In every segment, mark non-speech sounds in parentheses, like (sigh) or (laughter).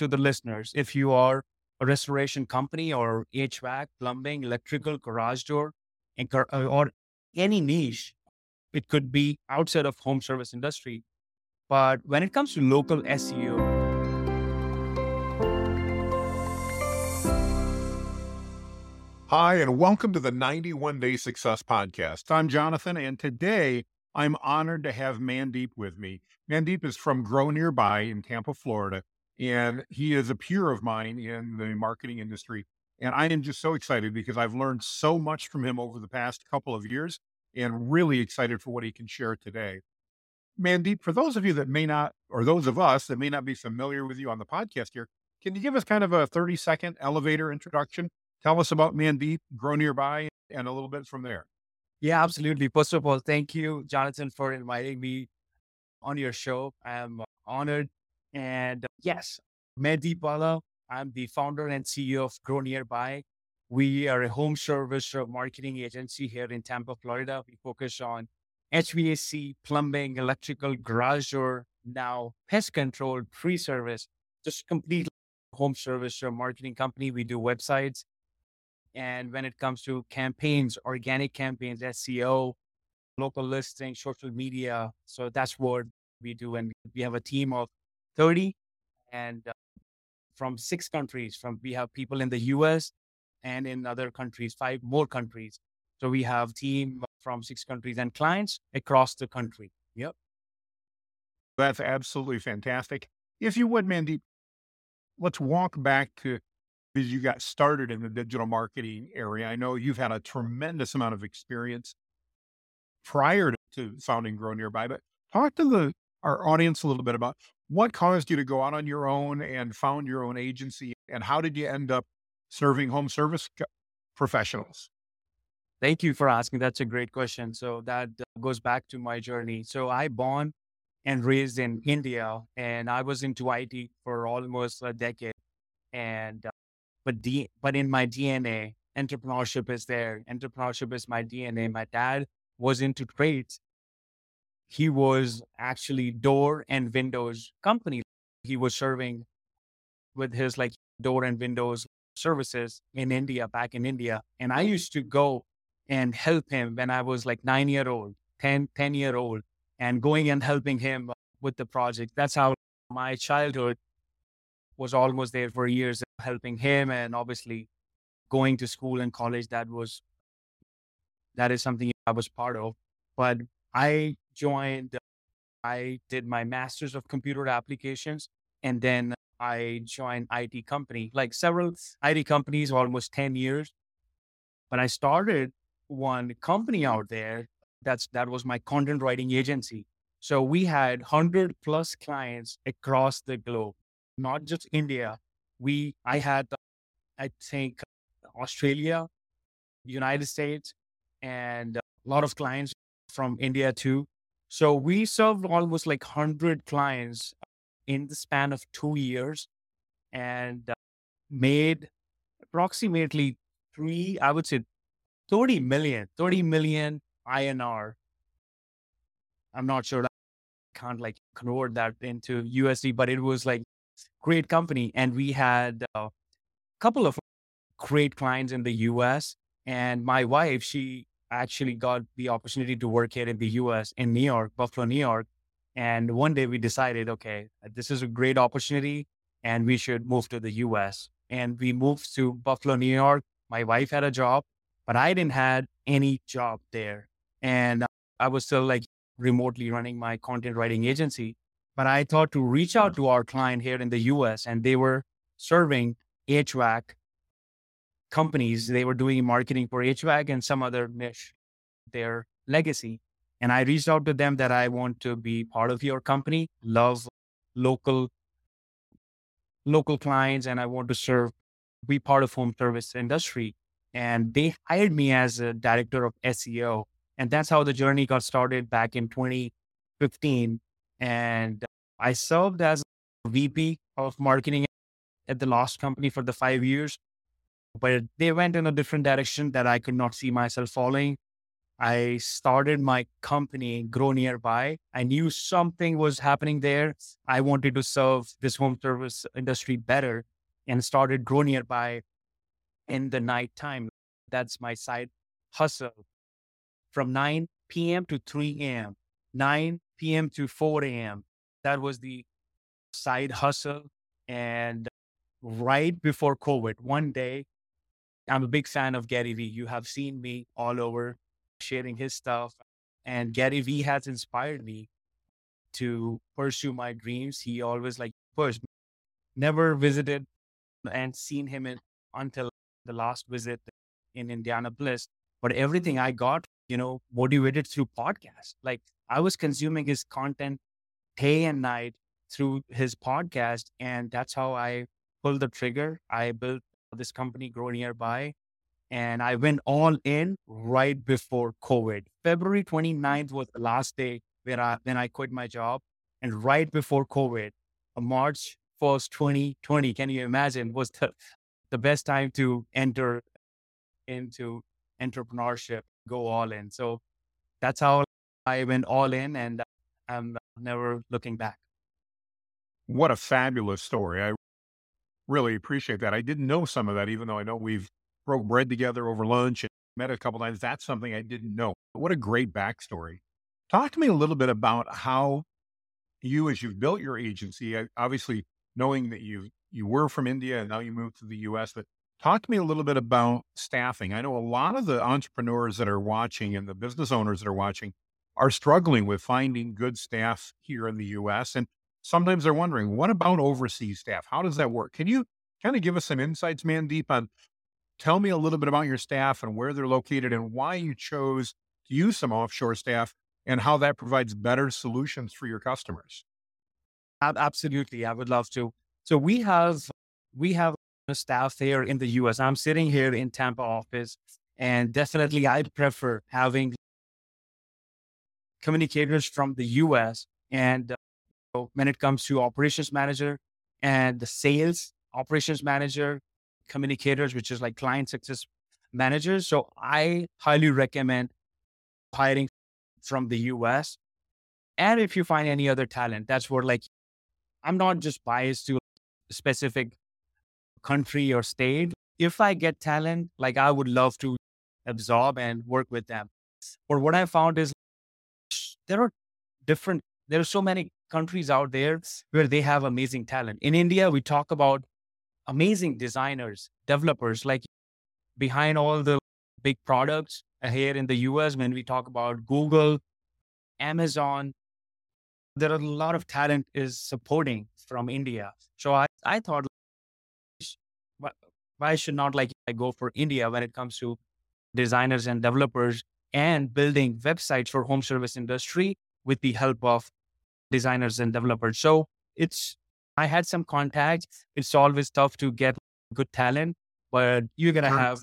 to the listeners, if you are a restoration company or HVAC, plumbing, electrical, garage door, uh, or any niche, it could be outside of home service industry. But when it comes to local SEO, Hi, and welcome to the 91 Day Success Podcast. I'm Jonathan, and today I'm honored to have Mandeep with me. Mandeep is from Grow Nearby in Tampa, Florida, and he is a peer of mine in the marketing industry. And I am just so excited because I've learned so much from him over the past couple of years and really excited for what he can share today. Mandeep, for those of you that may not, or those of us that may not be familiar with you on the podcast here, can you give us kind of a 30 second elevator introduction Tell us about Mandeep, Grow Nearby, and a little bit from there. Yeah, absolutely. First of all, thank you, Jonathan, for inviting me on your show. I'm honored. And yes, Mandeep Bhalla, I'm the founder and CEO of Grow Nearby. We are a home service uh, marketing agency here in Tampa, Florida. We focus on HVAC, plumbing, electrical, garage door, now pest control, tree service, just complete home service uh, marketing company. We do websites, and when it comes to campaigns, organic campaigns, SEO, local listing, social media. So that's what we do. And we have a team of 30 and uh, from six countries. From we have people in the US and in other countries, five more countries. So we have team from six countries and clients across the country. Yep. That's absolutely fantastic. If you would, Mandy, let's walk back to because you got started in the digital marketing area. I know you've had a tremendous amount of experience prior to founding Grow Nearby, but talk to the our audience a little bit about what caused you to go out on your own and found your own agency and how did you end up serving home service professionals? Thank you for asking. That's a great question. So that goes back to my journey. So I born and raised in India and I was into IT for almost a decade. And uh, but D, but in my DNA, entrepreneurship is there. Entrepreneurship is my DNA. My dad was into trades. He was actually door and windows company. He was serving with his like door and windows services in India, back in India. And I used to go and help him when I was like nine year old, 10, 10 year old, and going and helping him with the project. That's how my childhood was almost there for years helping him and obviously going to school and college that was that is something i was part of but i joined i did my masters of computer applications and then i joined it company like several it companies almost 10 years. But i started one company out there that's that was my content writing agency. So we had 100 plus clients across the globe not just india. We I had I think Australia, United States, and a lot of clients from India too. So we served almost like hundred clients in the span of two years, and uh, made approximately three, I would say, 30 million, 30 million INR. I'm not sure. I can't like convert that into USD, but it was like great company. And we had a couple of great clients in the US. And my wife, she actually got the opportunity to work here in the US, in New York, Buffalo, New York. And one day we decided, okay, this is a great opportunity and we should move to the US. And we moved to Buffalo, New York. My wife had a job, but I didn't had any job there. And I was still like remotely running my content writing agency. But I thought to reach out mm. to our client here in the US, and they were serving HVAC companies. They were doing marketing for HVAC and some other niche, their legacy. And I reached out to them that I want to be part of your company, love local local clients, and I want to serve, be part of home service industry. And they hired me as a director of SEO. And that's how the journey got started back in 2015. And I served as VP of marketing at the last company for the five years, but they went in a different direction that I could not see myself following. I started my company, Grow Nearby. I knew something was happening there. I wanted to serve this home service industry better and started Grow Nearby in the night time. That's my side hustle from 9 p.m. to 3 a.m., 9 p.m. to 4 a.m. That was the side hustle. And right before COVID, one day, I'm a big fan of Gary Vee. You have seen me all over sharing his stuff. And Gary Vee has inspired me to pursue my dreams. He always like pushed. Never visited and seen him in, until the last visit in Indianapolis. But everything I got, you know, motivated through podcast. Like I was consuming his content day and night through his podcast. And that's how I pulled the trigger. I built this company, Grow Nearby. And I went all in right before COVID. February 29th was the last day where I, when I quit my job. And right before COVID, uh, March 1st, 2020, can you imagine, was the, the best time to enter into entrepreneurship, go all in. So that's how I went all in and I'm never looking back. What a fabulous story. I really appreciate that. I didn't know some of that, even though I know we've broke bread together over lunch and met a couple times. That's something I didn't know. What a great backstory. Talk to me a little bit about how you, as you've built your agency, obviously knowing that you you were from India and now you moved to the US, but talk to me a little bit about staffing. I know a lot of the entrepreneurs that are watching and the business owners that are watching are struggling with finding good staff here in the US. And sometimes they're wondering, what about overseas staff? How does that work? Can you kind of give us some insights, Mandeep, on tell me a little bit about your staff and where they're located and why you chose to use some offshore staff and how that provides better solutions for your customers? Absolutely. I would love to. So we have we have staff here in the US. I'm sitting here in Tampa office and definitely I prefer having communicators from the US. And uh, when it comes to operations manager and the sales operations manager, communicators, which is like client success managers. So I highly recommend hiring from the US. And if you find any other talent, that's where like I'm not just biased to a specific country or state. If I get talent, like I would love to absorb and work with them. But what I found is there are different, there are so many countries out there where they have amazing talent. In India, we talk about amazing designers, developers, like behind all the big products here in the US, when we talk about Google, Amazon, there are a lot of talent is supporting from India. So I, I thought, why should not like I go for India when it comes to designers and developers and building websites for home service industry with the help of designers and developers. So it's I had some contacts. It's always tough to get good talent, but you're gonna have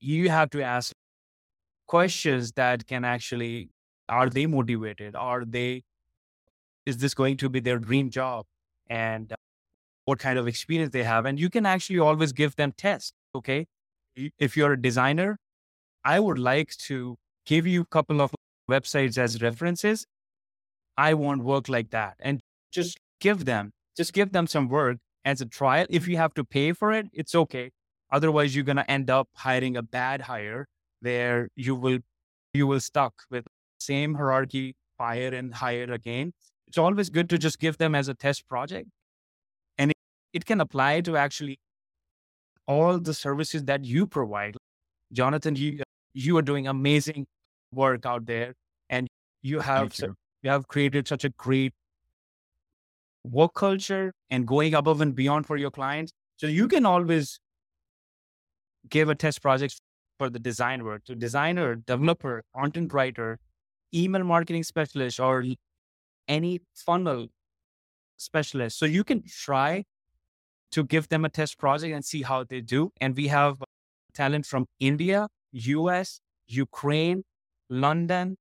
you have to ask questions that can actually are they motivated? Are they is this going to be their dream job? And uh, what kind of experience they have? And you can actually always give them tests. Okay. If you're a designer, I would like to give you a couple of websites as references. I want work like that. And just give them, just give them some work as a trial. If you have to pay for it, it's okay. Otherwise, you're going to end up hiring a bad hire where you will, you will stuck with same hierarchy, fire and hire again. It's always good to just give them as a test project. And it, it can apply to actually all the services that you provide. Jonathan, you, you are doing amazing work out there and you have you. You have created such a great work culture and going above and beyond for your clients. So you can always give a test project for the design work to designer developer content writer email marketing specialist or any funnel specialist. So you can try to give them a test project and see how they do. And we have talent from india us Ukraine, London,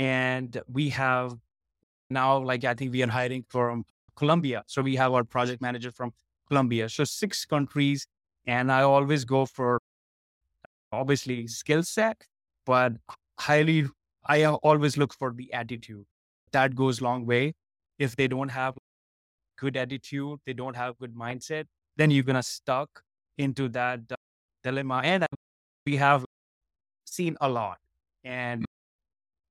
and we have now, like, I think we are hiring from Colombia. So we have our project manager from Colombia. So six countries. And I always go for obviously skill set, but highly, I always look for the attitude. That goes long way. If they don't have good attitude, they don't have good mindset, then you're gonna stuck into that uh, dilemma. And we have seen a lot, and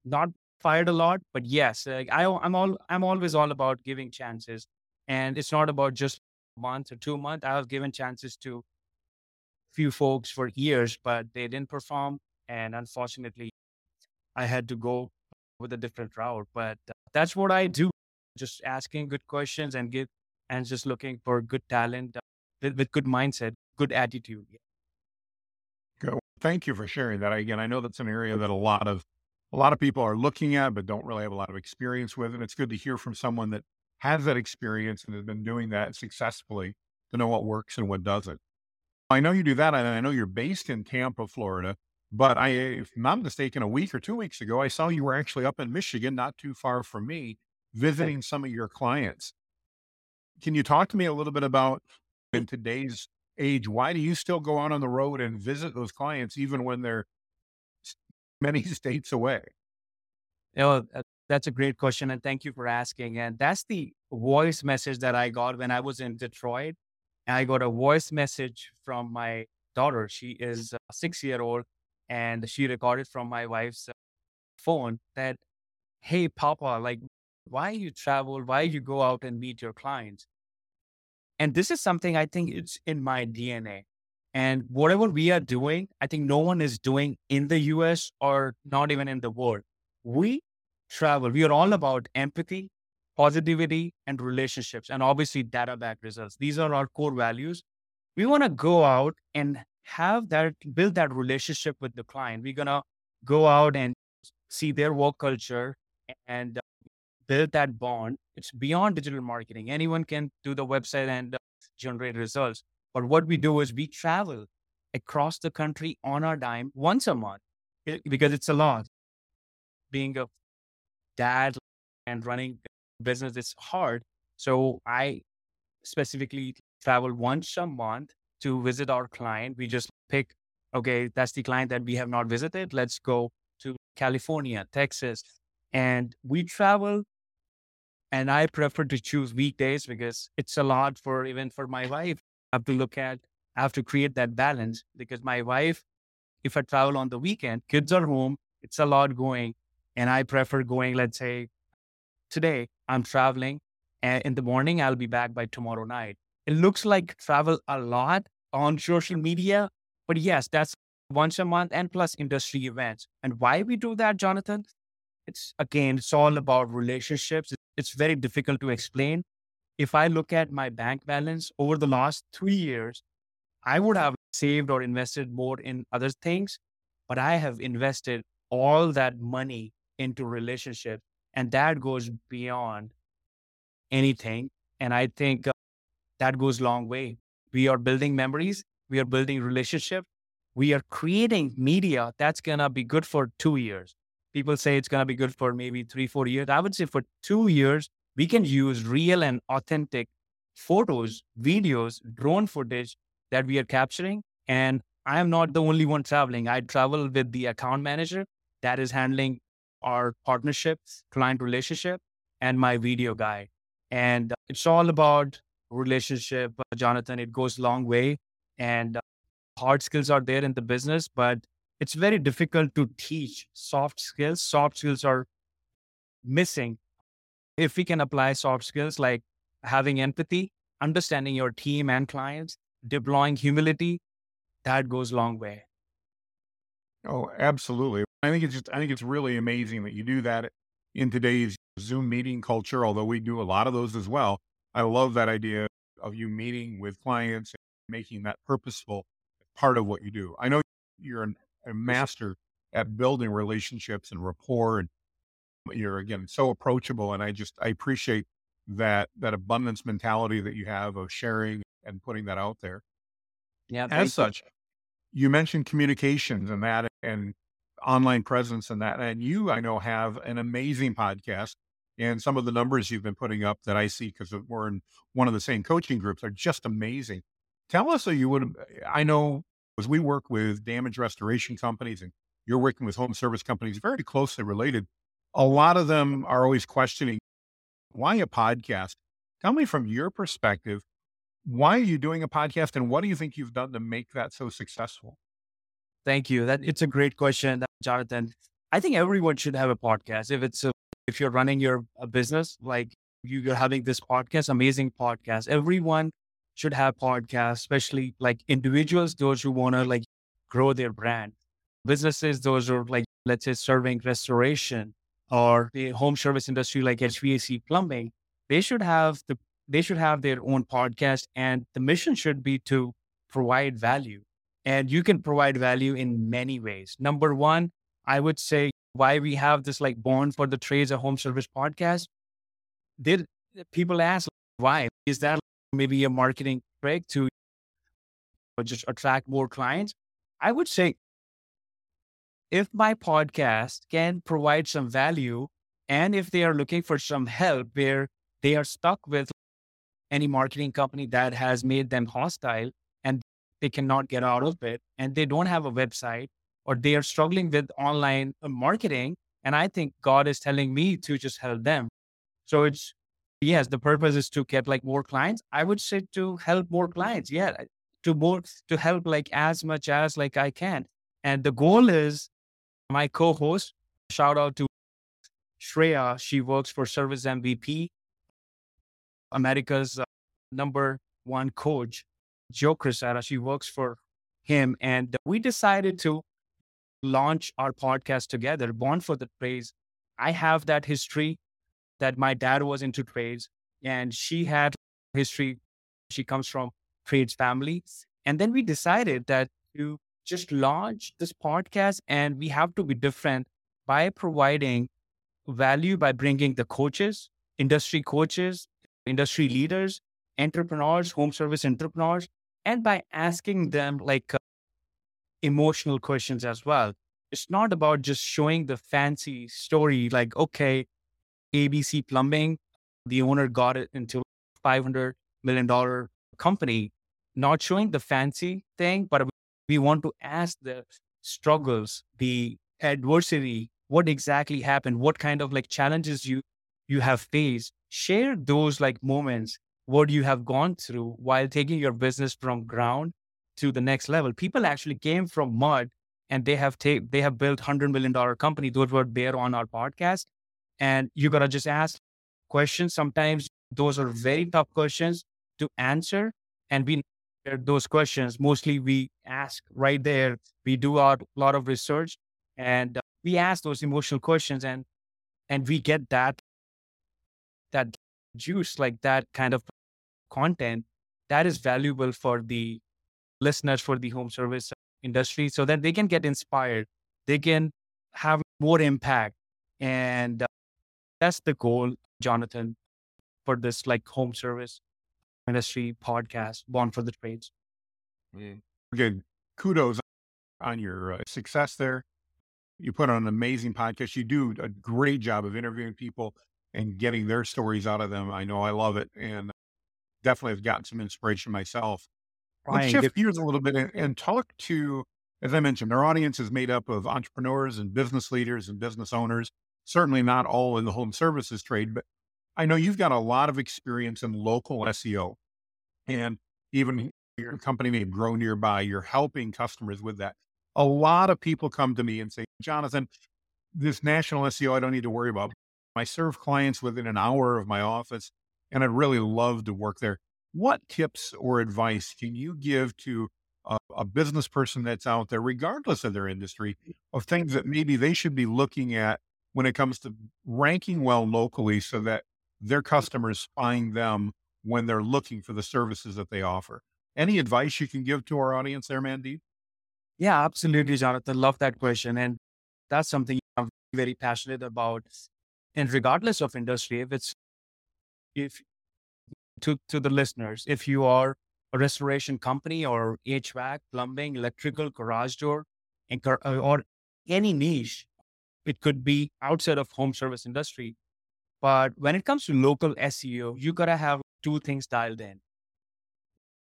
not fired a lot, but yes, uh, I, I'm all I'm always all about giving chances, and it's not about just month or two months. I have given chances to few folks for years, but they didn't perform, and unfortunately, I had to go with a different route. But uh, that's what I do: just asking good questions and give, and just looking for good talent uh, with, with good mindset, good attitude. Go. Thank you for sharing that. Again, I know that's an area that a lot of a lot of people are looking at, but don't really have a lot of experience with. And it's good to hear from someone that has that experience and has been doing that successfully to know what works and what doesn't. I know you do that. And I know you're based in Tampa, Florida, but I, if I'm not mistaken, a week or two weeks ago, I saw you were actually up in Michigan, not too far from me, visiting some of your clients. Can you talk to me a little bit about in today's age, why do you still go out on the road and visit those clients even when they're many (laughs) states away? Oh, that's a great question. And thank you for asking. And that's the voice message that I got when I was in Detroit. And I got a voice message from my daughter. She is a six year old and she recorded from my wife's uh, phone that, Hey, Papa, like, why you travel? Why you go out and meet your clients? And this is something I think it's in my DNA. And whatever we are doing, I think no one is doing in the US or not even in the world. We travel, we are all about empathy, positivity, and relationships, and obviously data backed results. These are our core values. We want to go out and have that, build that relationship with the client. We're going to go out and see their work culture and uh, build that bond. It's beyond digital marketing. Anyone can do the website and uh, generate results but what we do is we travel across the country on our dime once a month eh, because it's a lot. Being a dad and running business is hard. So I specifically travel once a month to visit our client. We just pick, okay, that's the client that we have not visited. Let's go to California, Texas. And we travel and I prefer to choose weekdays because it's a lot for even for my wife have to look at, I have to create that balance because my wife, if I travel on the weekend, kids are home, it's a lot going. And I prefer going, let's say, today I'm traveling and in the morning, I'll be back by tomorrow night. It looks like travel a lot on social media, but yes, that's once a month and plus industry events. And why we do that, Jonathan? It's again, it's all about relationships. It's very difficult to explain, if I look at my bank balance over the last three years, I would have saved or invested more in other things, but I have invested all that money into relationships. And that goes beyond anything. And I think uh, that goes a long way. We are building memories. We are building relationship. We are creating media that's going to be good for two years. People say it's going to be good for maybe three, four years. I would say for two years, we can use real and authentic photos, videos, drone footage that we are capturing. And I am not the only one traveling. I travel with the account manager that is handling our partnership, client relationship, and my video guy. And it's all about relationship, uh, Jonathan. It goes a long way. And uh, hard skills are there in the business, but it's very difficult to teach soft skills. Soft skills are missing if we can apply soft skills like having empathy, understanding your team and clients, deploying humility, that goes a long way. Oh, absolutely. I think it's just, I think it's really amazing that you do that in today's Zoom meeting culture, although we do a lot of those as well. I love that idea of you meeting with clients and making that purposeful part of what you do. I know you're a master at building relationships and rapport and you're again so approachable, and I just I appreciate that that abundance mentality that you have of sharing and putting that out there. Yeah. As such, you. you mentioned communications and that, and online presence and that, and you I know have an amazing podcast. And some of the numbers you've been putting up that I see because we're in one of the same coaching groups are just amazing. Tell us so you would. I know as we work with damage restoration companies and you're working with home service companies very closely related. A lot of them are always questioning why a podcast? Tell me from your perspective, why are you doing a podcast and what do you think you've done to make that so successful? Thank you. That it's a great question, Jonathan. I think everyone should have a podcast. If it's a, if you're running your business, like you're having this podcast, amazing podcast. Everyone should have podcasts, especially like individuals, those who want to like grow their brand. Businesses, those are like, let's say serving restoration or the home service industry like HVAC plumbing, they should have the they should have their own podcast and the mission should be to provide value. And you can provide value in many ways. Number one, I would say why we have this like Born for the Trades, a home service podcast. Did people ask why? Is that maybe a marketing trick to just attract more clients? I would say if my podcast can provide some value and if they are looking for some help where they are stuck with any marketing company that has made them hostile and they cannot get out of it and they don't have a website or they are struggling with online uh, marketing and i think god is telling me to just help them. So it's yes the purpose is to get like more clients. I would say to help more clients yeah to more to help like as much as like i can. And the goal is my co-host shout out to shreya she works for service mvp America's uh, number one coach, Joe Crisara. She works for him. And we decided to launch our podcast together, Born for the Trades. I have that history that my dad was into trades and she had history. She comes from trades family. And then we decided that to just launch this podcast and we have to be different by providing value by bringing the coaches, industry coaches, industry leaders, entrepreneurs, home service entrepreneurs, and by asking them like uh, emotional questions as well. It's not about just showing the fancy story, like, okay, ABC Plumbing, the owner got it into $500 million company, not showing the fancy thing, but we want to ask the struggles, the adversity, what exactly happened, what kind of like challenges you you have faced. Share those like moments what you have gone through while taking your business from ground to the next level. People actually came from mud and they have ta- they have built 100 million dollar company. Those were there on our podcast. And you got to just ask questions. Sometimes those are very tough questions to answer and we those questions mostly we ask right there we do a lot of research and uh, we ask those emotional questions and and we get that that juice, like that kind of content, that is valuable for the listeners for the home service industry so that they can get inspired, they can have more impact. And uh, that's the goal, Jonathan, for this like home service industry podcast, Born for the Trades. Mm. Again, kudos on your uh, success there. You put on an amazing podcast. You do a great job of interviewing people and getting their stories out of them. I know I love it and definitely have gotten some inspiration myself. Let's shift gears a little bit and, and talk to, as I mentioned, our audience is made up of entrepreneurs and business leaders and business owners. Certainly not all in the home services trade, but I know you've got a lot of experience in local SEO and even your company name Grow Nearby. You're helping customers with that. A lot of people come to me and say, Jonathan, this national SEO I don't need to worry about. I serve clients within an hour of my office, and I'd really love to work there. What tips or advice can you give to a, a, business person that's out there, regardless of their industry, of things that maybe they should be looking at when it comes to ranking well locally so that their customers find them when they're looking for the services that they offer? Any advice you can give to our audience there, Mandeep? Yeah, absolutely, Jonathan. Love that question. And that's something I'm very passionate about and regardless of industry, if it's if to to the listeners, if you are a restoration company or HVAC, plumbing, electrical, garage door, uh, or any niche, it could be outside of home service industry. But when it comes to local SEO, you gotta have two things dialed in.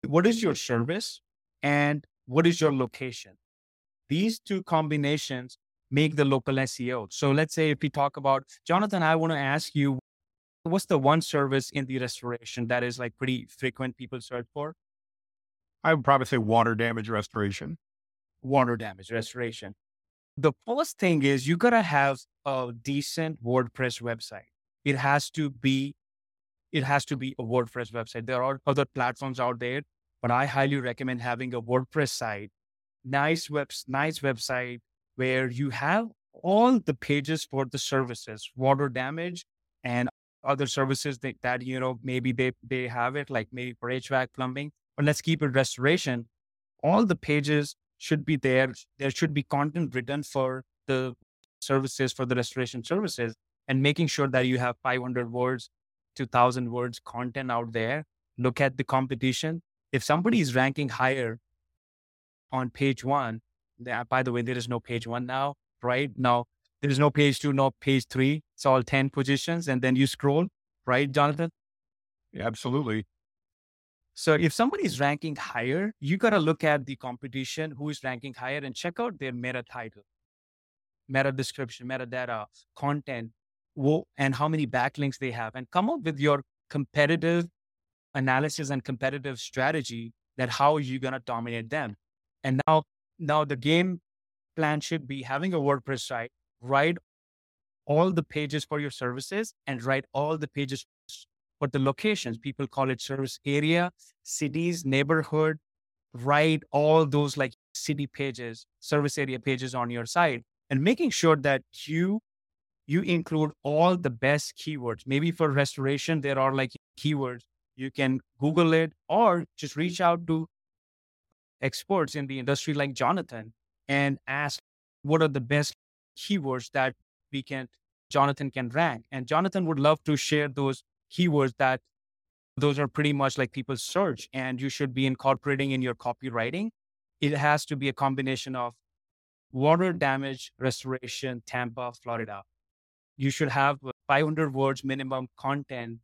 What is your service and what is your location? These two combinations make the local SEO. So let's say if we talk about Jonathan, I want to ask you, what's the one service in the restoration that is like pretty frequent people search for? I would probably say water damage restoration. Water damage restoration. The first thing is you gotta have a decent WordPress website. It has to be, it has to be a WordPress website. There are other platforms out there, but I highly recommend having a WordPress site, nice web, nice website where you have all the pages for the services, water damage and other services that, that you know maybe they they have it like maybe for HVAC plumbing, but let's keep it restoration. All the pages should be there. There should be content written for the services for the restoration services and making sure that you have 500 words, 2000 words content out there. Look at the competition. If somebody is ranking higher on page one, uh, by the way, there is no page one now, right? Now, there is no page two, no page three. It's all 10 positions. And then you scroll, right, Jonathan? Yeah, absolutely. So if somebody is ranking higher, you got to look at the competition, who is ranking higher, and check out their meta title, meta description, metadata, content, and how many backlinks they have, and come up with your competitive analysis and competitive strategy that how you're to dominate them. And now, now the game plan should be having a WordPress site, write all the pages for your services and write all the pages for the locations. People call it service area, cities, neighborhood, write all those like city pages, service area pages on your site and making sure that you you include all the best keywords. Maybe for restoration, there are like keywords. You can Google it or just mm-hmm. reach out to experts in the industry like Jonathan and ask what are the best keywords that we can Jonathan can rank. And Jonathan would love to share those keywords that those are pretty much like people search and you should be incorporating in your copywriting. It has to be a combination of water damage restoration, Tampa, Florida. You should have uh, 500 words minimum content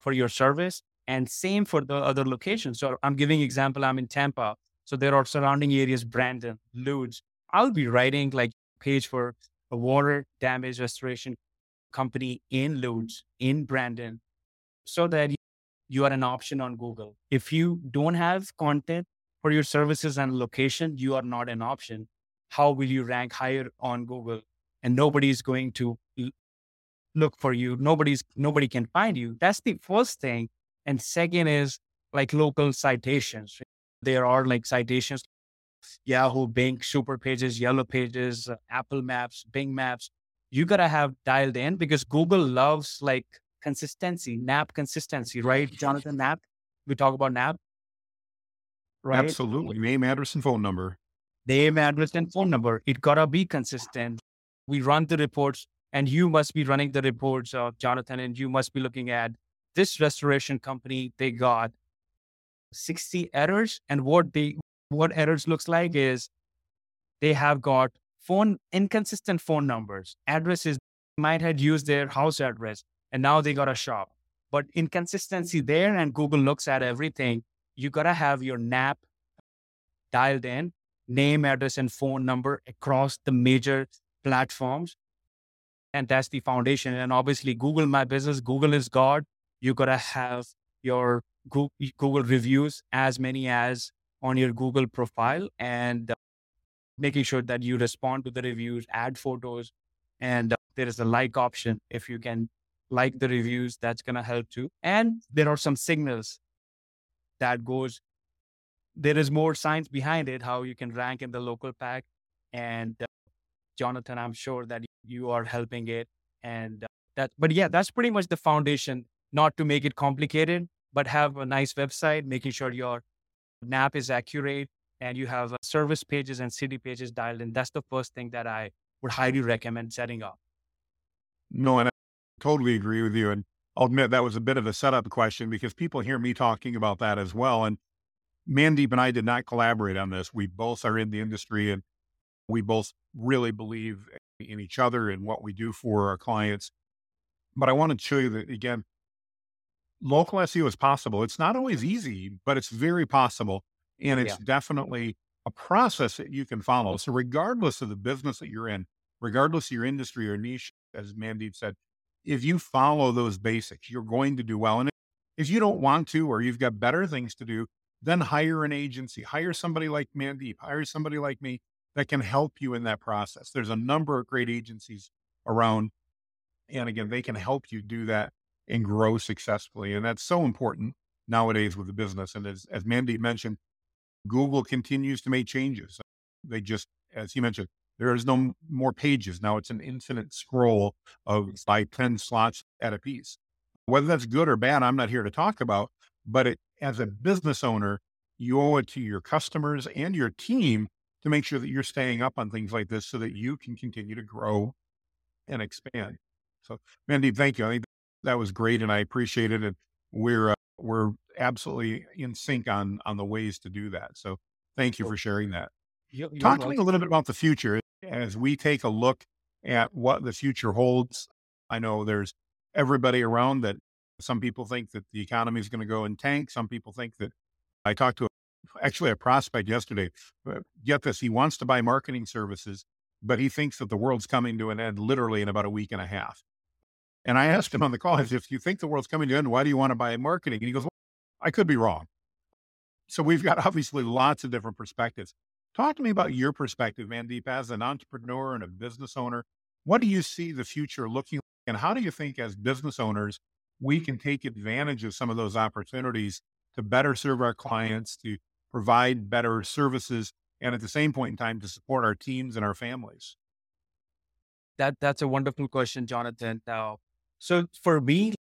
for your service and same for the other locations. So I'm giving example, I'm in Tampa. So there are surrounding areas, Brandon, Lutz. I'll be writing like page for a water damage restoration company in Lutz, in Brandon, so that you are an option on Google. If you don't have content for your services and location, you are not an option. How will you rank higher on Google? And nobody is going to look for you. Nobody's nobody can find you. That's the first thing. And second is like local citations. There are like citations Yahoo, Bing, Super Pages, Yellow Pages, uh, Apple Maps, Bing Maps. You gotta have dialed in because Google loves like consistency, NAP consistency, right? Jonathan Nap. We talk about NAP. Right. Absolutely. Name, address, and phone number. Name, address, and phone number. It gotta be consistent. We run the reports, and you must be running the reports, uh, Jonathan, and you must be looking at this restoration company. They got 60 errors, and what they what errors looks like is they have got phone inconsistent phone numbers addresses might have used their house address and now they got a shop but inconsistency there and google looks at everything you got to have your nap dialed in name address and phone number across the major platforms and that's the foundation and obviously google my business google is god you got to have your google reviews as many as on your Google profile and uh, making sure that you respond to the reviews, add photos, and uh, there is a like option. If you can like the reviews, that's going to help too. And there are some signals that goes, there is more science behind it, how you can rank in the local pack. And uh, Jonathan, I'm sure that you are helping it. And uh, that, but yeah, that's pretty much the foundation, not to make it complicated, but have a nice website, making sure your NAP is accurate and you have uh, service pages and city pages dialed in, that's the first thing that I would highly recommend setting up. No, and I totally agree with you. And I'll admit that was a bit of a setup question because people hear me talking about that as well. And Mandeep and I did not collaborate on this. We both are in the industry and we both really believe in each other and what we do for our clients. But I want to show you that again, local SEO is possible. It's not always easy, but it's very possible. And it's yeah. definitely a process that you can follow. So, regardless of the business that you're in, regardless of your industry or niche, as Mandeep said, if you follow those basics, you're going to do well. And if you don't want to, or you've got better things to do, then hire an agency, hire somebody like Mandeep, hire somebody like me that can help you in that process. There's a number of great agencies around. And again, they can help you do that and grow successfully. And that's so important nowadays with the business. And as, as Mandeep mentioned, Google continues to make changes. They just, as he mentioned, there is no more pages. Now it's an infinite scroll of by 10 slots at a piece. Whether that's good or bad, I'm not here to talk about, but it, as a business owner, you owe it to your customers and your team to make sure that you're staying up on things like this so that you can continue to grow and expand. So, Mandy, thank you. I think that was great, and I appreciate it. And we're uh, we're absolutely in sync on on the ways to do that. So, thank you for sharing that. You're, you're Talk to me a little bit about the future as we take a look at what the future holds. I know there's everybody around that. Some people think that the economy is going to go in tank. Some people think that. I talked to actually a prospect yesterday. Uh, get this, he wants to buy marketing services, but he thinks that the world's coming to an end literally in about a week and a half. And I asked him on the call, if you think the world's coming to an end, why do you want to buy marketing? And he goes, well, I could be wrong. So we've got (laughs) obviously lots of different perspectives. Talk to me about your perspective, Mandeep, as an entrepreneur and a business owner. What do you see the future looking like? And how do you think, as business owners, we can take advantage of some of those opportunities to better serve our clients, to provide better services, and at the same point in time, to support our teams and our families? That that's a wonderful question, Jonathan. Now, so for me,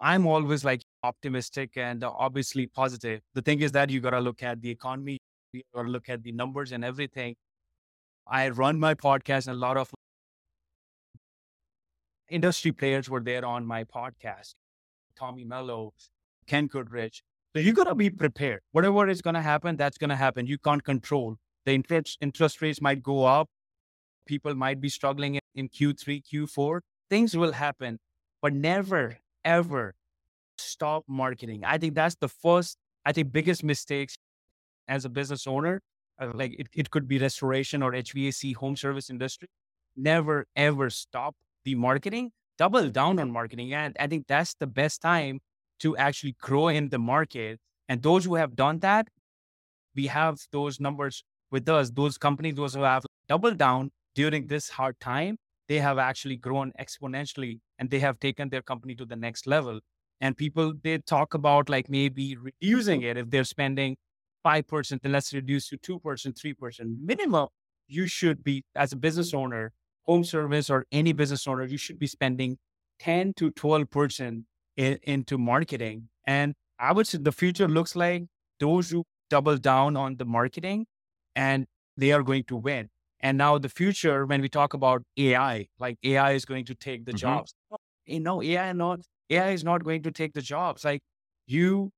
I'm always like optimistic and obviously positive. The thing is that you got to look at the economy, you got to look at the numbers and everything. I run my podcast, and a lot of industry players were there on my podcast. Tommy Mello, Ken Goodrich. So you got to be prepared. Whatever is to happen, that's to happen. You can't control. The interest interest rates might go up. People might be struggling in Q3, Q4. Things will happen, but never, ever stop marketing. I think that's the first, I think, biggest mistakes as a business owner. Uh, like it, it could be restoration or HVAC home service industry. Never, ever stop the marketing. Double down on marketing. And I think that's the best time to actually grow in the market. And those who have done that, we have those numbers with us. Those companies, those who have doubled down during this hard time, they have actually grown exponentially and they have taken their company to the next level. And people, they talk about like maybe reducing it if they're spending 5%, then let's reduce to 2%, 3%. Minimum, you should be, as a business owner, home service or any business owner, you should be spending 10 to 12% in, into marketing. And I would say the future looks like those who double down on the marketing and they are going to win. And now the future, when we talk about AI, like AI is going to take the mm-hmm. jobs. You know, AI not AI is not going to take the jobs. Like you,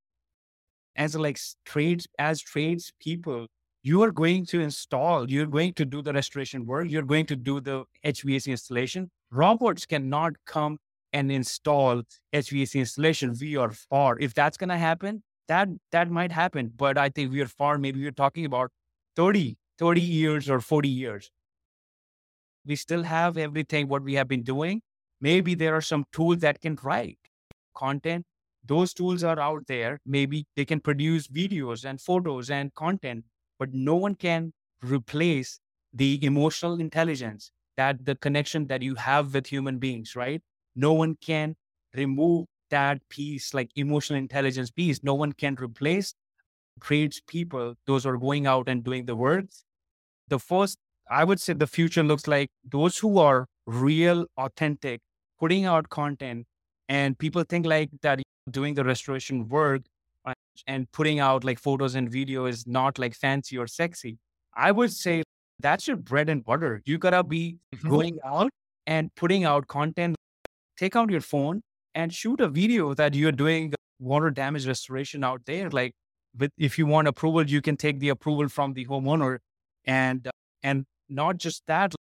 as like trades, as trades people, you are going to install, you're going to do the restoration work, you're going to do the HVAC installation. Robots cannot come and install HVAC installation. We are far. If that's going to happen, that that might happen. But I think we are far. Maybe we're talking about 30, 30 years or 40 years. We still have everything what we have been doing. Maybe there are some tools that can write content. Those tools are out there. Maybe they can produce videos and photos and content, but no one can replace the emotional intelligence that the connection that you have with human beings, right? No one can remove that piece, like emotional intelligence piece. No one can replace trades people, those who are going out and doing the work. The first, I would say the future looks like those who are real, authentic, putting out content, and people think like that doing the restoration work uh, and putting out like photos and video is not like fancy or sexy. I would say that's your bread and butter. You gotta be (laughs) going out and putting out content take out your phone and shoot a video that you're doing water damage restoration out there. Like, with if you want approval, you can take the approval from the homeowner, and uh, and not just that,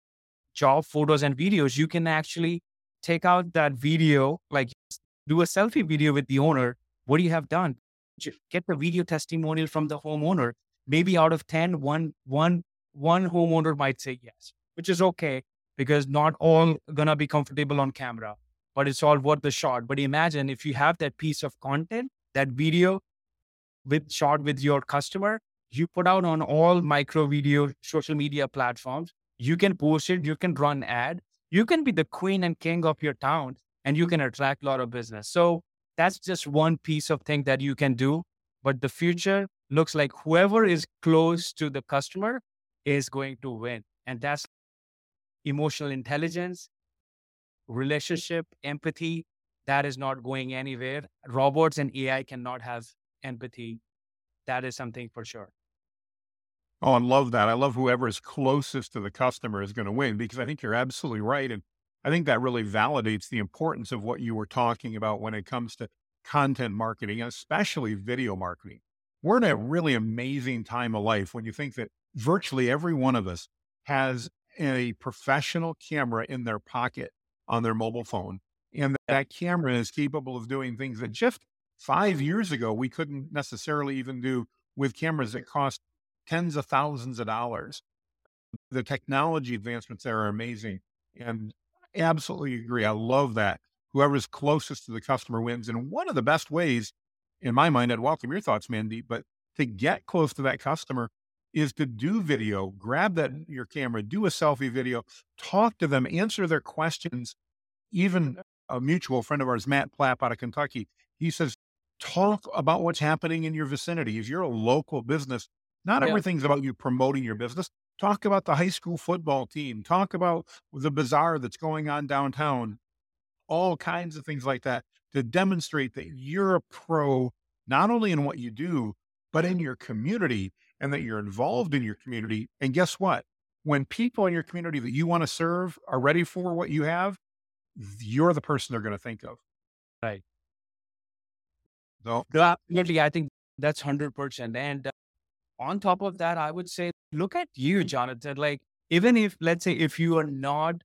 job photos and videos. You can actually take out that video, like do a selfie video with the owner. What do you have done? Get the video testimonial from the homeowner. maybe out of 10, one, one, one homeowner might say yes, which is okay because not all gonna be comfortable on camera, but it's all worth the shot. But imagine if you have that piece of content, that video with shot with your customer, you put out on all micro video social media platforms. You can post it, you can run ad, you can be the queen and king of your town, and you can attract a lot of business. So that's just one piece of thing that you can do. But the future looks like whoever is close to the customer is going to win. And that's emotional intelligence, relationship, empathy. That is not going anywhere. Robots and AI cannot have empathy. That is something for sure. Oh, I love that. I love whoever is closest to the customer is going to win because I think you're absolutely right. And I think that really validates the importance of what you were talking about when it comes to content marketing, especially video marketing. We're in a really amazing time of life when you think that virtually every one of us has a professional camera in their pocket on their mobile phone. And that camera is capable of doing things that just five years ago we couldn't necessarily even do with cameras that cost tens of thousands of dollars. The technology advancements there are amazing. And absolutely agree. I love that. Whoever's closest to the customer wins. And one of the best ways, in my mind, I'd welcome your thoughts, Mandy, but to get close to that customer is to do video, grab that mm-hmm. your camera, do a selfie video, talk to them, answer their questions. Even a mutual friend of ours, Matt Plapp out of Kentucky, he says, talk about what's happening in your vicinity. If you're a local business, not yeah. everything's about you promoting your business. Talk about the high school football team. Talk about the bazaar that's going on downtown. All kinds of things like that to demonstrate that you're a pro, not only in what you do, but in your community and that you're involved in your community. And guess what? When people in your community that you want to serve are ready for what you have, you're the person they're going to think of. Right. So, absolutely. I think that's 100%. And uh, on top of that, I would say, look at you, Jonathan. Like, even if, let's say, if you are not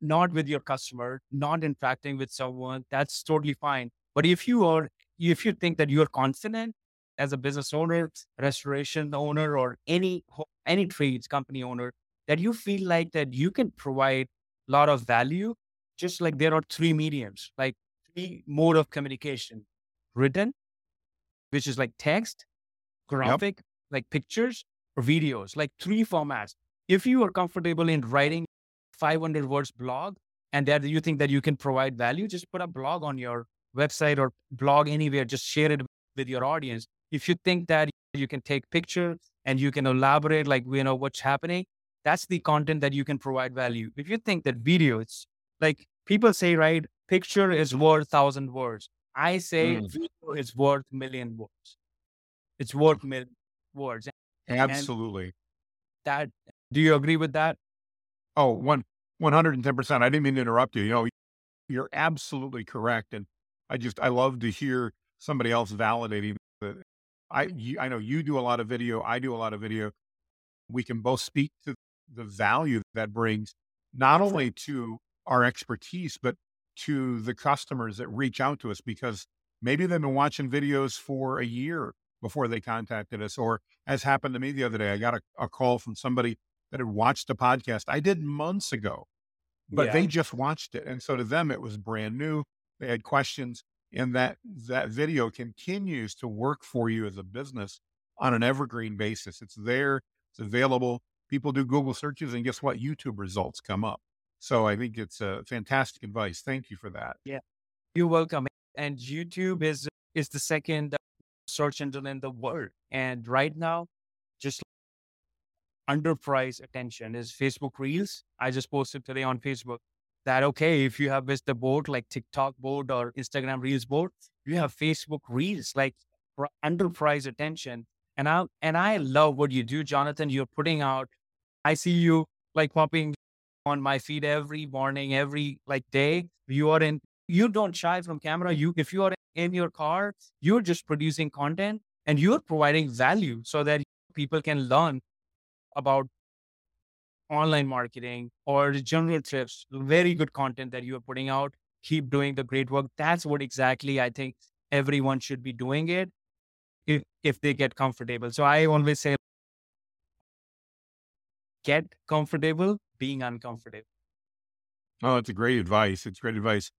not with your customer, not interacting with someone, that's totally fine. But if you are, if you think that you're confident as a business owner, restoration owner, or any any trades company owner, that you feel like that you can provide a lot of value, just like there are three mediums, like three mode of communication: written, which is like text, graphic, yep like pictures or videos, like three formats. If you are comfortable in writing 500 words blog and that you think that you can provide value, just put a blog on your website or blog anywhere, just share it with your audience. If you think that you can take pictures and you can elaborate like you know what's happening, that's the content that you can provide value. If you think that video, it's like people say, right, picture is worth thousand words. I say mm. video is worth million words. It's worth million words. Absolutely. And that do you agree with that? Oh, one one hundred and ten percent. I didn't mean to interrupt you. You know, you're absolutely correct, and I just I love to hear somebody else validating that. I mm-hmm. you, I know you do a lot of video. I do a lot of video. We can both speak to the value that brings not only to our expertise, but to the customers that reach out to us because maybe they've been watching videos for a year before they contacted us. Or as happened to me the other day, I got a, a call from somebody that had watched a podcast I did months ago, but yeah. they just watched it. And so to them, it was brand new. They had questions and that that video continues to work for you as a business on an evergreen basis. It's there, it's available. People do Google searches and guess what? YouTube results come up. So I think it's a fantastic advice. Thank you for that. Yeah. You're welcome. And YouTube is is the second uh, search engine in the world. And right now, just underpriced attention is Facebook Reels. I just posted today on Facebook that okay, if you have missed the boat like TikTok board or Instagram Reels board, you have Facebook Reels like underpriced attention. And I and I love what you do, Jonathan. You're putting out. I see you like popping on my feed every morning, every like day. You are in. You don't shy from camera. You if you are in your car, you're just producing content and you're providing value so that people can learn about online marketing or general trips, very good content that you're putting out. Keep doing the great work. That's what exactly I think everyone should be doing it if, if they get comfortable. So I always say get comfortable being uncomfortable. Oh, it's a great advice. It's great advice.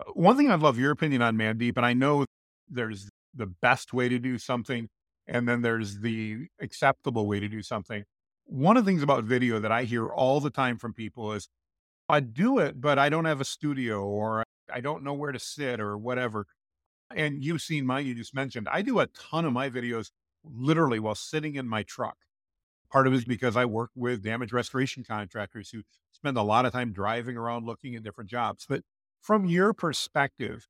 Uh, one thing I'd love your opinion on, Mandeep, and I know there's the best way to do something, and then there's the acceptable way to do something. One of the things about video that I hear all the time from people is, I do it, but I don't have a studio or I don't know where to sit or whatever. And you've seen mine, you just mentioned, I do a ton of my videos literally while sitting in my truck. Part of it is because I work with damage restoration contractors who spend a lot of time driving around looking at different jobs. But from your perspective,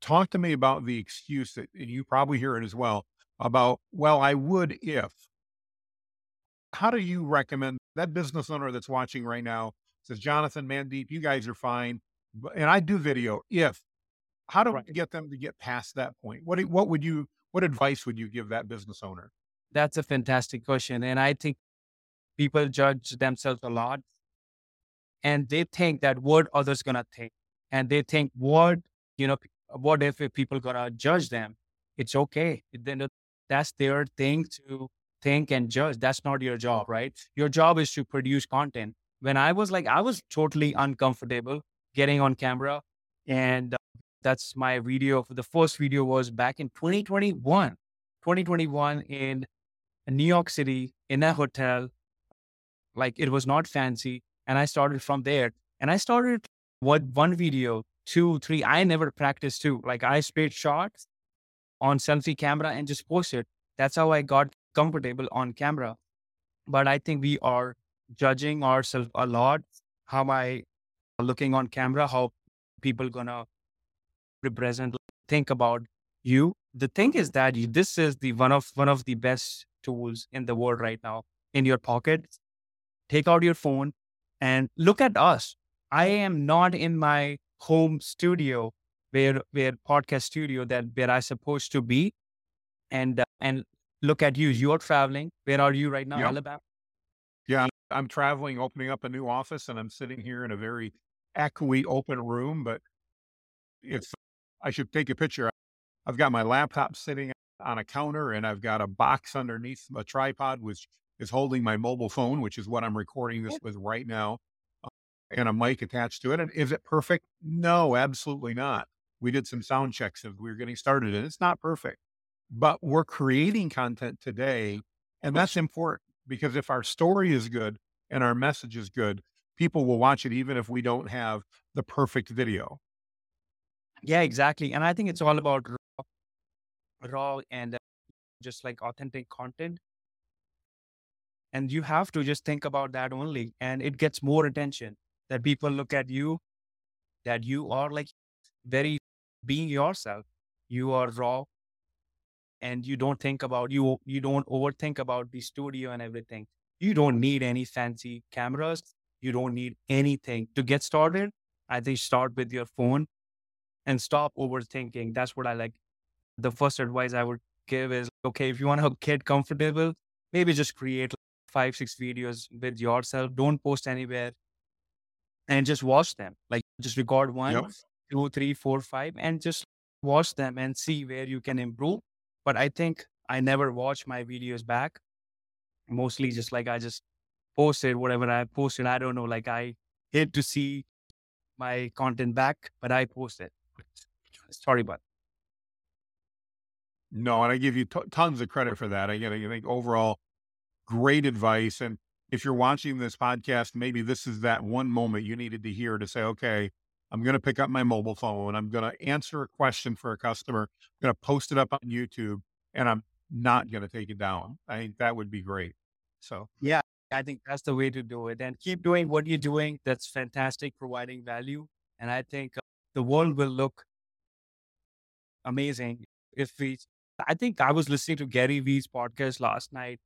talk to me about the excuse that and you probably hear it as well about, well, I would if. How do you recommend that business owner that's watching right now says, Jonathan, Mandeep, you guys are fine. And I do video if. How do right. we get them to get past that point? What, what would you, what advice would you give that business owner? That's a fantastic question. And I think people judge themselves a lot and they think that what others gonna think. And they think what, you know, what if people gonna judge them? It's okay. Then that's their thing to think and judge. That's not your job, right? Your job is to produce content. When I was like, I was totally uncomfortable getting on camera. And uh, that's my video. The first video was back in 2021, 2021 in New York City in a hotel. Like it was not fancy. And I started from there. And I started what one video, two, three. I never practiced too. Like I straight shots on selfie camera and just posted. That's how I got comfortable on camera. But I think we are judging ourselves a lot. How am I looking on camera? How people gonna represent, think about you? The thing is that you, this is the one of one of the best tools in the world right now in your pocket. Take out your phone and look at us. I am not in my home studio where where podcast studio that where I supposed to be, and uh, and look at you. You're traveling. Where are you right now? Yep. Alabama. Yeah, I'm traveling, opening up a new office, and I'm sitting here in a very echoey open room. But if I should take a picture, I've got my laptop sitting on a counter, and I've got a box underneath a tripod, which is holding my mobile phone, which is what I'm recording this with right now, uh, and a mic attached to it. And is it perfect? No, absolutely not. We did some sound checks as we were getting started, and it's not perfect but we're creating content today. And that's important because if our story is good and our message is good, people will watch it even if we don't have the perfect video. Yeah, exactly. And I think it's all about raw, raw and uh, just like authentic content. And you have to just think about that only. And it gets more attention that people look at you, that you are like very being yourself. You are raw, and you don't think about you you don't overthink about the studio and everything. You don't need any fancy cameras. You don't need anything. To get started i think start with your phone and stop overthinking. That's what i like. The first advice i would give is okay if you want to get comfortable maybe just create five six videos with yourself. Don't post anywhere and just watch them. Like just record one yep. two three four five and just watch them and see where you can improve but I think I never watch my videos back. Mostly just like I just posted whatever I posted. I don't know, like I hate to see my content back, but I post it. Sorry, but no, and I give you t- tons of credit for that. I, get, I think overall, great advice. And if you're watching this podcast, maybe this is that one moment you needed to hear to say, okay, I'm going to pick up my mobile phone. I'm going to answer a question for a customer. I'm going to post it up on YouTube and I'm not going to take it down. I think that would be great. So, yeah, I think that's the way to do it and keep doing what you're doing. That's fantastic, providing value. And I think uh, the world will look amazing if we, I think I was listening to Gary Vee's podcast last night.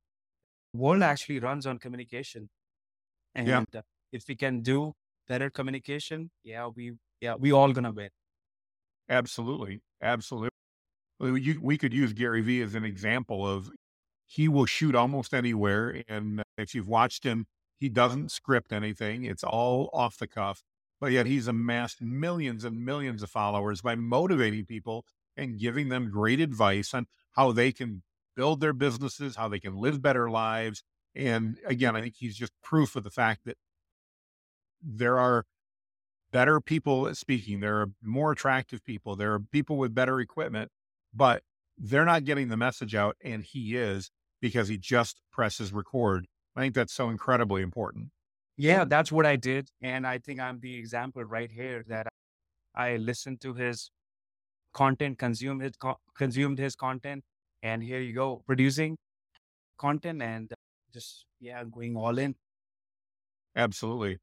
The world actually runs on communication. And yeah. uh, if we can do better communication, yeah, we yeah we all gonna win. Absolutely, absolutely. You, we could use Gary Vee as an example of he will shoot almost anywhere, and if you've watched him, he doesn't script anything. It's all off the cuff, but yet he's amassed millions and millions of followers by motivating people and giving them great advice on how they can build their businesses, how they can live better lives, And again, I think he's just proof of the fact that there are better people speaking, there are more attractive people, there are people with better equipment, but they're not getting the message out. And he is because he just presses record. I think that's so incredibly important. Yeah, that's what I did. And I think I'm the example right here that I listened to his content, consumed his, co- consumed his content, and here you go, producing content and just, yeah, going all in. Absolutely.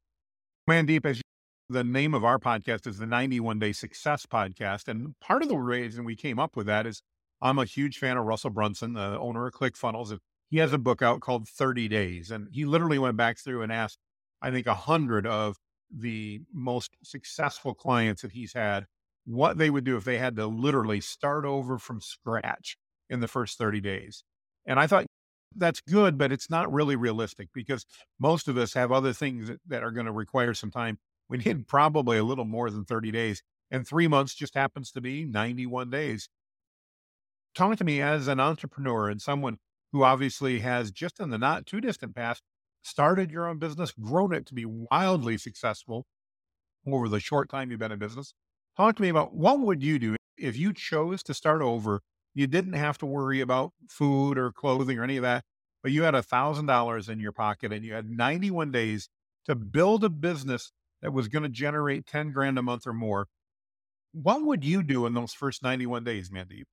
Mandeep, as you, the name of our podcast is the 91 Day Success Podcast. And part of the reason we came up with that is I'm a huge fan of Russell Brunson, the owner of ClickFunnels. He has a book out called 30 Days. And he literally went back through and asked, I think, a hundred of the most successful clients that he's had what they would do if they had to literally start over from scratch in the first 30 days. And I thought that's good, but it's not really realistic because most of us have other things that, are going to require some time. We need probably a little more than 30 days, and three months just happens to be 91 days. Talk to me as an entrepreneur and someone who obviously has just in the not too distant past started your own business, grown it to be wildly successful over the short time you've been in business. Talk to me about what would you do if you chose to start over? You didn't have to worry about food or clothing or any of that, but you had a thousand dollars in your pocket and you had 91 days to build a business that was going to generate 10 grand a month or more. What would you do in those first 91 days, Mandeep?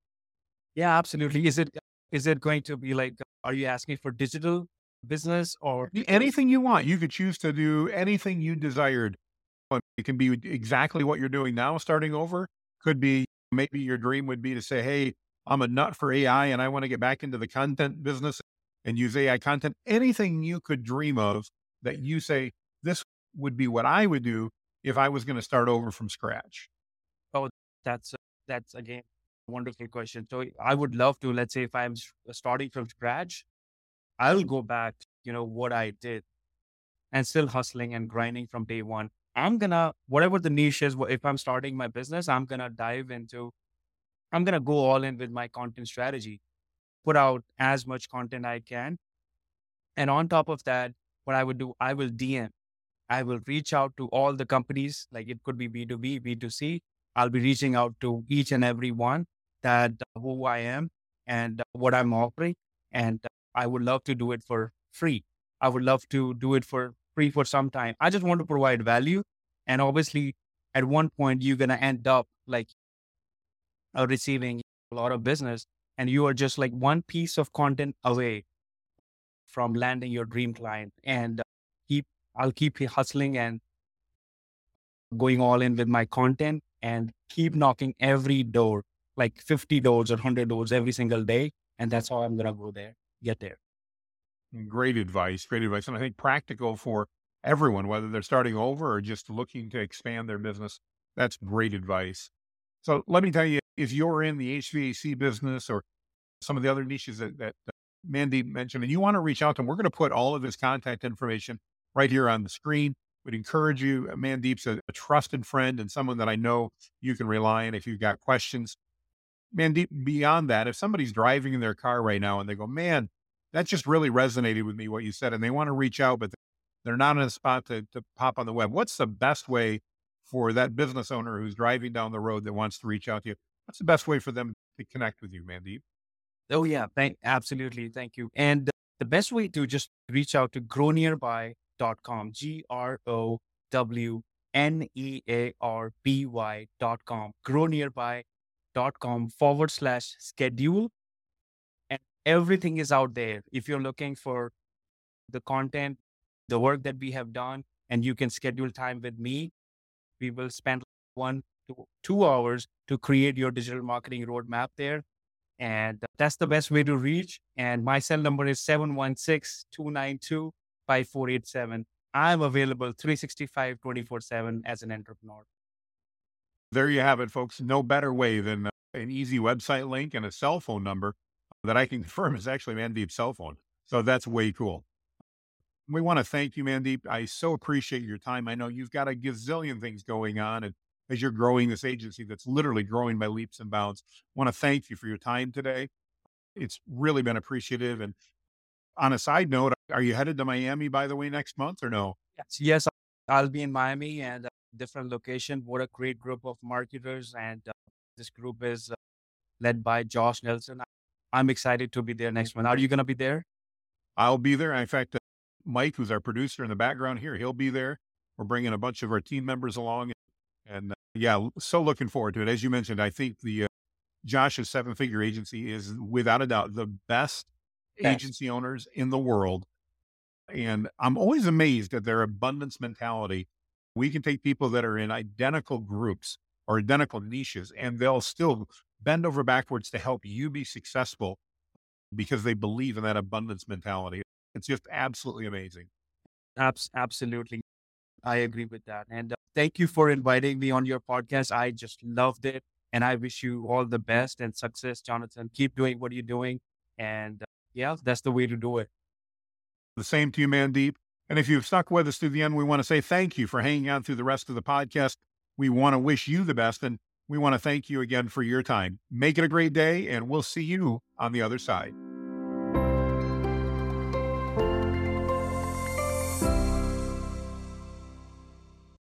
Yeah, absolutely. Is it is it going to be like are you asking for digital business or anything you want? You could choose to do anything you desired um, it can be exactly what you're doing now, starting over. Could be maybe your dream would be to say, Hey, I'm a nut for AI and I want to get back into the content business and use AI content. Anything you could dream of that you say, this would be what I would do if I was going to start over from scratch. Oh, that's, uh, that's again, a wonderful question. So I would love to, let's say if I'm starting from scratch, I'll go back, you know, what I did and still hustling and grinding from day one I'm gonna, whatever the niche is, if I'm starting my business, I'm gonna dive into, I'm gonna go all in with my content strategy, put out as much content I can. And on top of that, what I would do, I will DM, I will reach out to all the companies, like it could be B2B, B2C. I'll be reaching out to each and every one that uh, who I am and uh, what I'm offering. And I would love to do it for free. I would love to do it for free for some time. I just want to provide value. And obviously, at one point, you're going to end up like uh, receiving a lot of business. And you are just like one piece of content away from landing your dream client. And uh, keep, I'll keep hustling and going all in with my content and keep knocking every door, like 50 doors or 100 doors every single day. And that's how I'm going to go there, get there. Great advice. Great advice. And I think practical for everyone, whether they're starting over or just looking to expand their business. That's great advice. So let me tell you, if you're in the HVAC business or some of the other niches that, that Mandeep mentioned, and you want to reach out to him, we're going to put all of his contact information right here on the screen. Would encourage you. Uh, Mandeep's a, a trusted friend and someone that I know you can rely on if you've got questions. Mandeep, beyond that, if somebody's driving in their car right now and they go, man, that just really resonated with me what you said and they want to reach out but they're not in a spot to, to pop on the web what's the best way for that business owner who's driving down the road that wants to reach out to you what's the best way for them to connect with you mandeep oh yeah thank absolutely thank you and the best way to just reach out to grownearby.com g-r-o-w N-E-A-R-B-Y dot com, grownearby dot com forward slash schedule And everything is out there. If you're looking for the content, the work that we have done, and you can schedule time with me, we will spend one to two hours to create your digital marketing roadmap there. And that's the best way to reach. And my cell number is 716 292 5487. I'm available 365 24 7 as an entrepreneur. There you have it, folks. No better way than uh, an easy website link and a cell phone number that I can (laughs) confirm is actually Mandeep's cell phone. So that's way cool. We want to thank you, Mandeep. I so appreciate your time. I know you've got a gazillion things going on, and as you're growing this agency that's literally growing by leaps and bounds, I want to thank you for your time today. It's really been appreciative. And on a side note, Are you headed to Miami, by the way, next month or no? Yes, yes I'll be in Miami and a different location. What a great group of marketers. And uh, this group is uh, led by Josh Nelson. I'm excited to be there next month. Are you going to be there? I'll be there. In fact, uh, Mike, who's our producer in the background here, he'll be there. We're bringing a bunch of our team members along. And uh, yeah, so looking forward to it. As you mentioned, I think the uh, Josh's seven figure agency is without a doubt the best yes. agency owners in the world. And I'm always amazed at their abundance mentality. We can take people that are in identical groups or identical niches, and they'll still bend over backwards to help you be successful because they believe in that abundance mentality. It's just absolutely amazing. Abs- absolutely. I agree with that. And uh, thank you for inviting me on your podcast. I just loved it. And I wish you all the best and success, Jonathan. Keep doing what you're doing. And uh, yeah, that's the way to do it. The same to you, Mandeep. And if you've stuck with us through the end, we want to say thank you for hanging out through the rest of the podcast. We want to wish you the best. And we want to thank you again for your time. Make it a great day, and we'll see you on the other side.